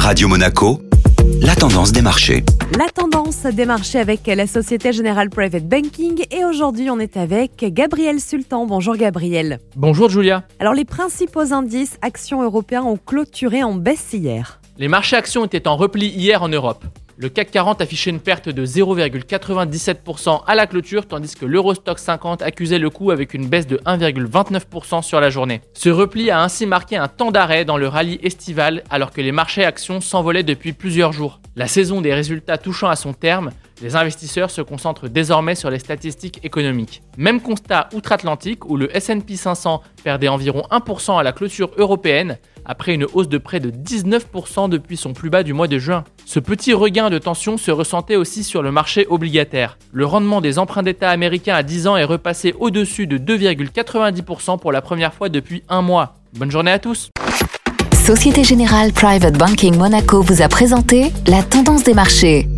Radio Monaco, la tendance des marchés. La tendance des marchés avec la Société Générale Private Banking et aujourd'hui on est avec Gabriel Sultan. Bonjour Gabriel. Bonjour Julia. Alors les principaux indices actions européens ont clôturé en baisse hier. Les marchés actions étaient en repli hier en Europe. Le CAC 40 affichait une perte de 0,97% à la clôture, tandis que l'Eurostock 50 accusait le coup avec une baisse de 1,29% sur la journée. Ce repli a ainsi marqué un temps d'arrêt dans le rallye estival alors que les marchés actions s'envolaient depuis plusieurs jours. La saison des résultats touchant à son terme, les investisseurs se concentrent désormais sur les statistiques économiques. Même constat outre-Atlantique où le SP 500 perdait environ 1% à la clôture européenne, après une hausse de près de 19% depuis son plus bas du mois de juin. Ce petit regain de tension se ressentait aussi sur le marché obligataire. Le rendement des emprunts d'État américains à 10 ans est repassé au-dessus de 2,90% pour la première fois depuis un mois. Bonne journée à tous Société Générale Private Banking Monaco vous a présenté la tendance des marchés.